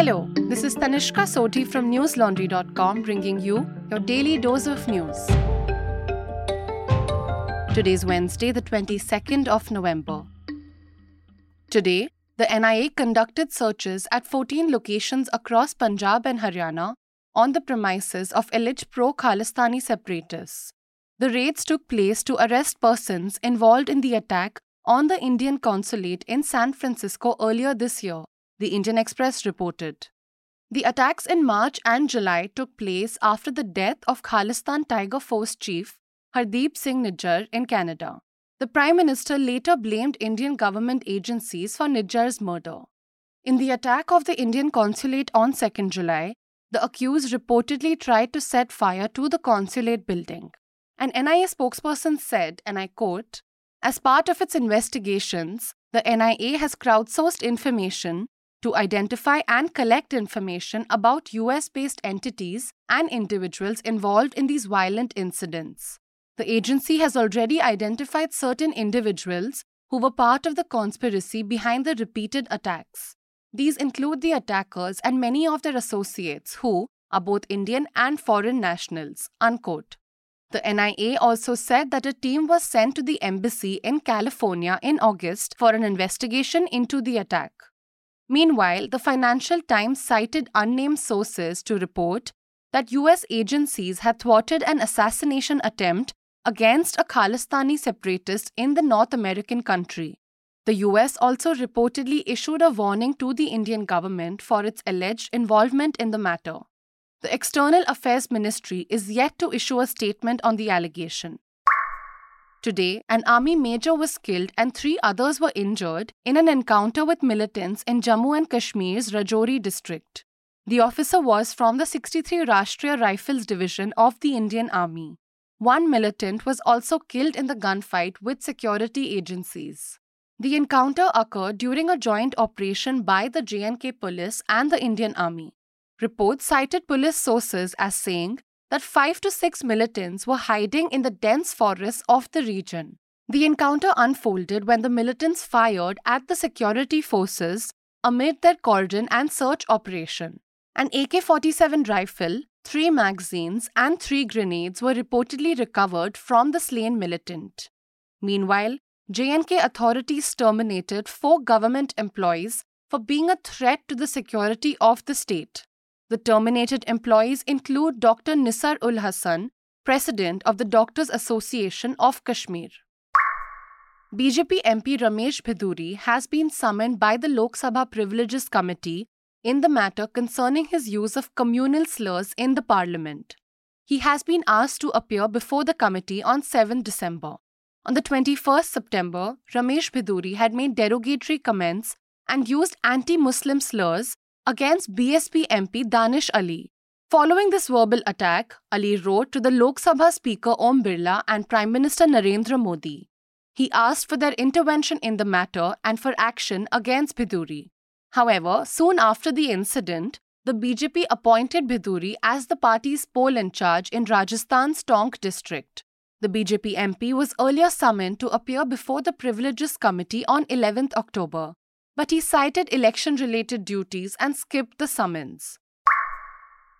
Hello, this is Tanishka Sodhi from newslaundry.com bringing you your daily dose of news. Today is Wednesday, the 22nd of November. Today, the NIA conducted searches at 14 locations across Punjab and Haryana on the premises of alleged pro Khalistani separatists. The raids took place to arrest persons involved in the attack on the Indian consulate in San Francisco earlier this year, the Indian Express reported. The attacks in March and July took place after the death of Khalistan Tiger Force chief Hardeep Singh Nijjar in Canada. The Prime Minister later blamed Indian government agencies for Nijjar's murder. In the attack of the Indian consulate on 2nd July, the accused reportedly tried to set fire to the consulate building. An NIA spokesperson said, and I quote, As part of its investigations, the NIA has crowdsourced information to identify and collect information about US based entities and individuals involved in these violent incidents. The agency has already identified certain individuals who were part of the conspiracy behind the repeated attacks. These include the attackers and many of their associates who are both Indian and foreign nationals. Unquote. The NIA also said that a team was sent to the embassy in California in August for an investigation into the attack. Meanwhile, the Financial Times cited unnamed sources to report that US agencies had thwarted an assassination attempt against a Khalistani separatist in the North American country. The US also reportedly issued a warning to the Indian government for its alleged involvement in the matter. The External Affairs Ministry is yet to issue a statement on the allegation. Today, an army major was killed and three others were injured in an encounter with militants in Jammu and Kashmir's Rajouri district. The officer was from the 63 Rashtriya Rifles Division of the Indian Army. One militant was also killed in the gunfight with security agencies. The encounter occurred during a joint operation by the J&K police and the Indian Army. Reports cited police sources as saying that five to six militants were hiding in the dense forests of the region. The encounter unfolded when the militants fired at the security forces amid their cordon and search operation. An AK 47 rifle, three magazines, and three grenades were reportedly recovered from the slain militant. Meanwhile, J&K authorities terminated four government employees for being a threat to the security of the state. The terminated employees include Dr. Nisar ul Hassan, president of the Doctors Association of Kashmir. BJP MP Ramesh Bidhuri has been summoned by the Lok Sabha Privileges Committee in the matter concerning his use of communal slurs in the parliament. He has been asked to appear before the committee on 7 December. On the 21st September, Ramesh Bidhuri had made derogatory comments and used anti Muslim slurs against BSP MP Danish Ali. Following this verbal attack, Ali wrote to the Lok Sabha Speaker Om Birla and Prime Minister Narendra Modi. He asked for their intervention in the matter and for action against Bidhuri. However, soon after the incident, the BJP appointed Bidhuri as the party's poll in charge in Rajasthan's Tonk district. The BJP MP was earlier summoned to appear before the Privileges Committee on 11th October, but he cited election related duties and skipped the summons.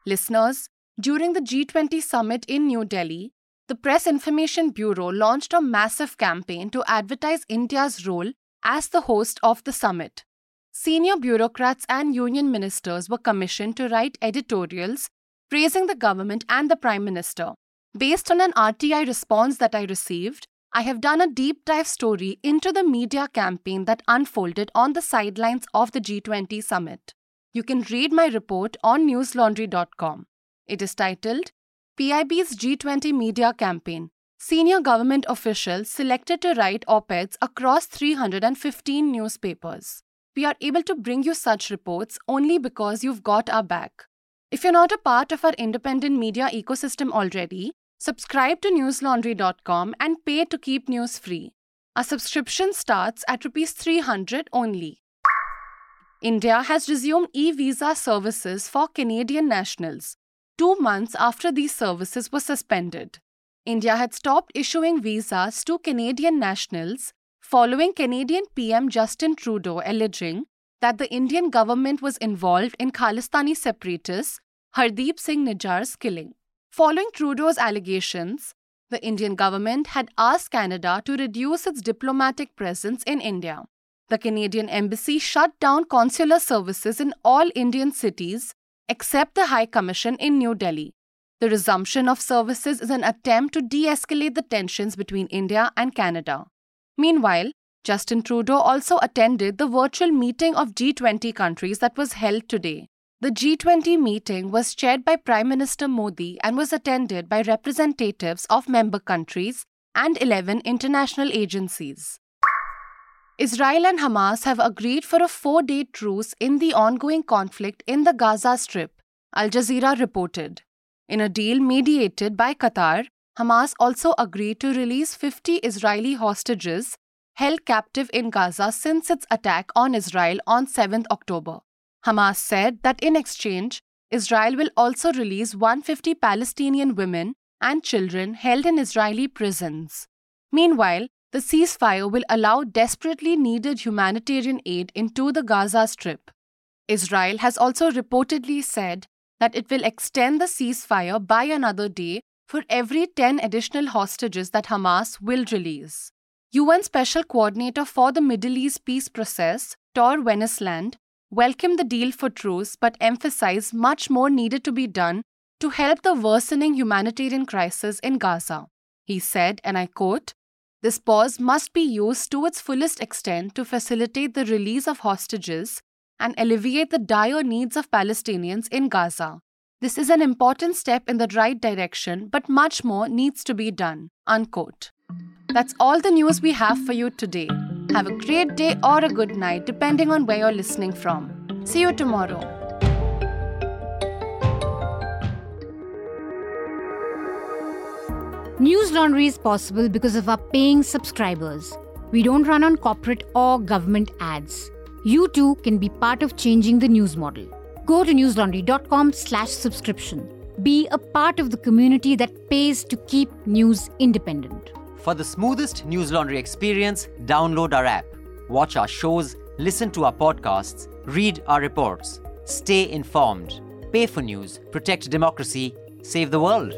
Listeners, during the G20 summit in New Delhi, the Press Information Bureau launched a massive campaign to advertise India's role as the host of the summit. Senior bureaucrats and union ministers were commissioned to write editorials praising the government and the Prime Minister. Based on an RTI response that I received, I have done a deep dive story into the media campaign that unfolded on the sidelines of the G20 summit. You can read my report on newslaundry.com. It is titled PIB's G20 Media Campaign. Senior government officials selected to write op eds across 315 newspapers. We are able to bring you such reports only because you've got our back. If you're not a part of our independent media ecosystem already, Subscribe to newslaundry.com and pay to keep news free. A subscription starts at rupees 300 only. India has resumed e-visa services for Canadian nationals 2 months after these services were suspended. India had stopped issuing visas to Canadian nationals following Canadian PM Justin Trudeau alleging that the Indian government was involved in Khalistani separatists Hardeep Singh Nijjar's killing. Following Trudeau's allegations, the Indian government had asked Canada to reduce its diplomatic presence in India. The Canadian embassy shut down consular services in all Indian cities except the High Commission in New Delhi. The resumption of services is an attempt to de escalate the tensions between India and Canada. Meanwhile, Justin Trudeau also attended the virtual meeting of G20 countries that was held today. The G20 meeting was chaired by Prime Minister Modi and was attended by representatives of member countries and 11 international agencies. Israel and Hamas have agreed for a four day truce in the ongoing conflict in the Gaza Strip, Al Jazeera reported. In a deal mediated by Qatar, Hamas also agreed to release 50 Israeli hostages held captive in Gaza since its attack on Israel on 7 October. Hamas said that in exchange, Israel will also release 150 Palestinian women and children held in Israeli prisons. Meanwhile, the ceasefire will allow desperately needed humanitarian aid into the Gaza Strip. Israel has also reportedly said that it will extend the ceasefire by another day for every 10 additional hostages that Hamas will release. UN Special Coordinator for the Middle East Peace Process, Tor Wennesland, welcomed the deal for truce but emphasized much more needed to be done to help the worsening humanitarian crisis in Gaza. He said, and I quote, This pause must be used to its fullest extent to facilitate the release of hostages and alleviate the dire needs of Palestinians in Gaza. This is an important step in the right direction, but much more needs to be done. Unquote. That's all the news we have for you today. Have a great day or a good night, depending on where you're listening from. See you tomorrow. News Laundry is possible because of our paying subscribers. We don't run on corporate or government ads. You too can be part of changing the news model. Go to newslaundry.com slash subscription. Be a part of the community that pays to keep news independent. For the smoothest News Laundry experience, download our app, watch our shows, listen to our podcasts, read our reports. Stay informed. Pay for news, protect democracy, save the world.